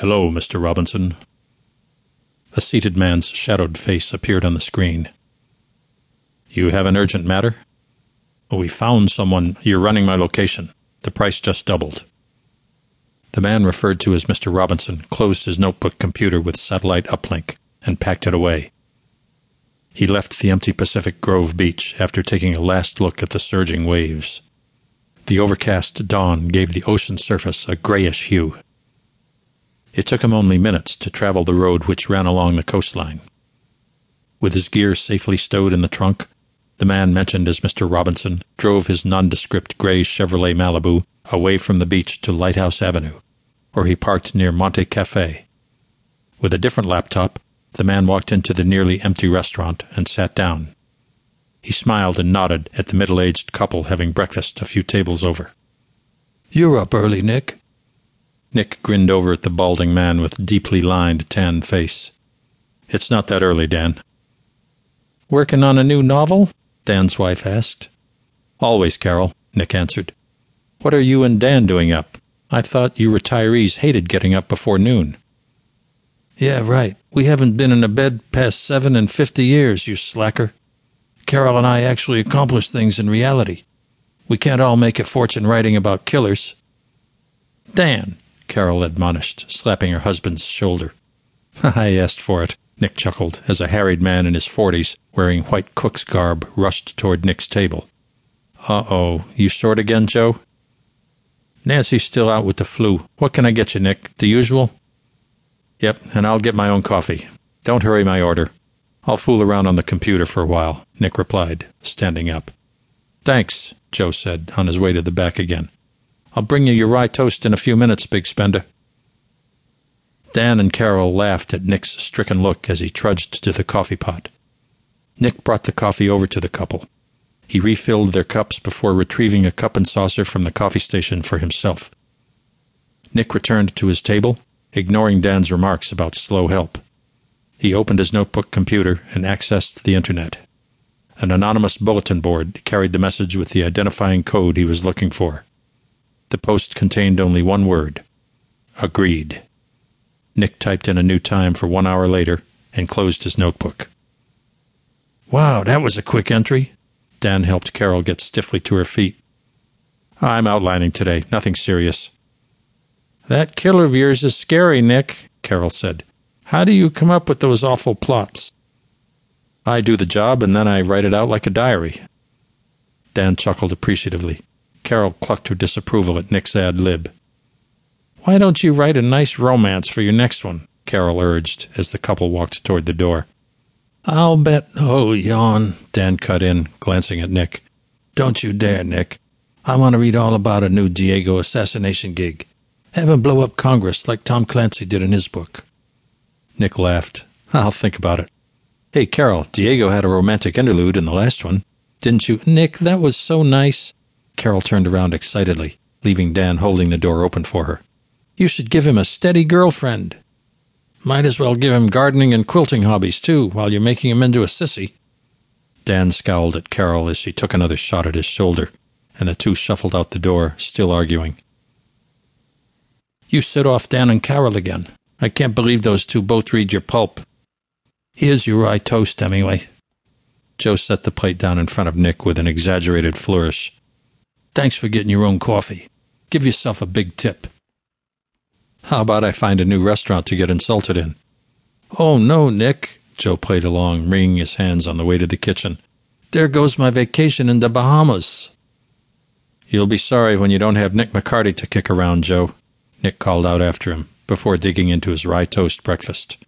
Hello, Mr. Robinson. A seated man's shadowed face appeared on the screen. You have an urgent matter? We found someone. You're running my location. The price just doubled. The man referred to as Mr. Robinson closed his notebook computer with satellite uplink and packed it away. He left the empty Pacific Grove beach after taking a last look at the surging waves. The overcast dawn gave the ocean surface a grayish hue. It took him only minutes to travel the road which ran along the coastline. With his gear safely stowed in the trunk, the man mentioned as Mr. Robinson drove his nondescript gray Chevrolet Malibu away from the beach to Lighthouse Avenue, where he parked near Monte Cafe. With a different laptop, the man walked into the nearly empty restaurant and sat down. He smiled and nodded at the middle aged couple having breakfast a few tables over. You're up early, Nick. Nick grinned over at the balding man with deeply lined tan face. It's not that early, Dan. Working on a new novel? Dan's wife asked. Always, Carol, Nick answered. What are you and Dan doing up? I thought you retirees hated getting up before noon. Yeah, right. We haven't been in a bed past seven and fifty years, you slacker. Carol and I actually accomplish things in reality. We can't all make a fortune writing about killers. Dan, Carol admonished, slapping her husband's shoulder. I asked for it, Nick chuckled, as a harried man in his forties, wearing white cook's garb, rushed toward Nick's table. Uh oh, you short again, Joe? Nancy's still out with the flu. What can I get you, Nick? The usual? Yep, and I'll get my own coffee. Don't hurry my order. I'll fool around on the computer for a while, Nick replied, standing up. Thanks, Joe said, on his way to the back again. I'll bring you your rye toast in a few minutes, big spender. Dan and Carol laughed at Nick's stricken look as he trudged to the coffee pot. Nick brought the coffee over to the couple. He refilled their cups before retrieving a cup and saucer from the coffee station for himself. Nick returned to his table, ignoring Dan's remarks about slow help. He opened his notebook computer and accessed the Internet. An anonymous bulletin board carried the message with the identifying code he was looking for. The post contained only one word Agreed. Nick typed in a new time for one hour later and closed his notebook. Wow, that was a quick entry. Dan helped Carol get stiffly to her feet. I'm outlining today, nothing serious. That killer of yours is scary, Nick, Carol said. How do you come up with those awful plots? I do the job and then I write it out like a diary. Dan chuckled appreciatively. Carol clucked her disapproval at Nick's ad lib. Why don't you write a nice romance for your next one? Carol urged as the couple walked toward the door. I'll bet. Oh, yawn, Dan cut in, glancing at Nick. Don't you dare, Nick. I want to read all about a new Diego assassination gig. Have him blow up Congress like Tom Clancy did in his book. Nick laughed. I'll think about it. Hey, Carol, Diego had a romantic interlude in the last one. Didn't you? Nick, that was so nice. Carol turned around excitedly, leaving Dan holding the door open for her. You should give him a steady girlfriend. Might as well give him gardening and quilting hobbies, too, while you're making him into a sissy. Dan scowled at Carol as she took another shot at his shoulder, and the two shuffled out the door, still arguing. You set off Dan and Carol again. I can't believe those two both read your pulp. Here's your rye toast, Hemingway. Joe set the plate down in front of Nick with an exaggerated flourish. Thanks for getting your own coffee. Give yourself a big tip. How about I find a new restaurant to get insulted in? Oh, no, Nick. Joe played along, wringing his hands on the way to the kitchen. There goes my vacation in the Bahamas. You'll be sorry when you don't have Nick McCarty to kick around, Joe, Nick called out after him before digging into his rye toast breakfast.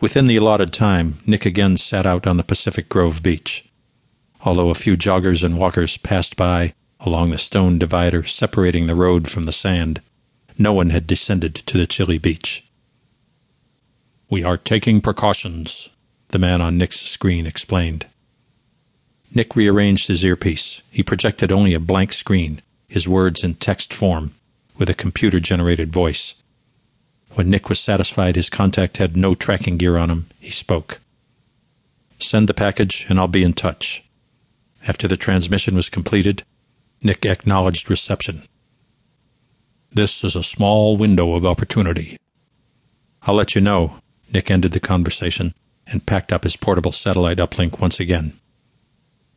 Within the allotted time, Nick again sat out on the Pacific Grove beach. Although a few joggers and walkers passed by along the stone divider separating the road from the sand, no one had descended to the chilly beach. We are taking precautions, the man on Nick's screen explained. Nick rearranged his earpiece. He projected only a blank screen, his words in text form, with a computer generated voice. When Nick was satisfied his contact had no tracking gear on him, he spoke. Send the package and I'll be in touch. After the transmission was completed, Nick acknowledged reception. This is a small window of opportunity. I'll let you know. Nick ended the conversation and packed up his portable satellite uplink once again.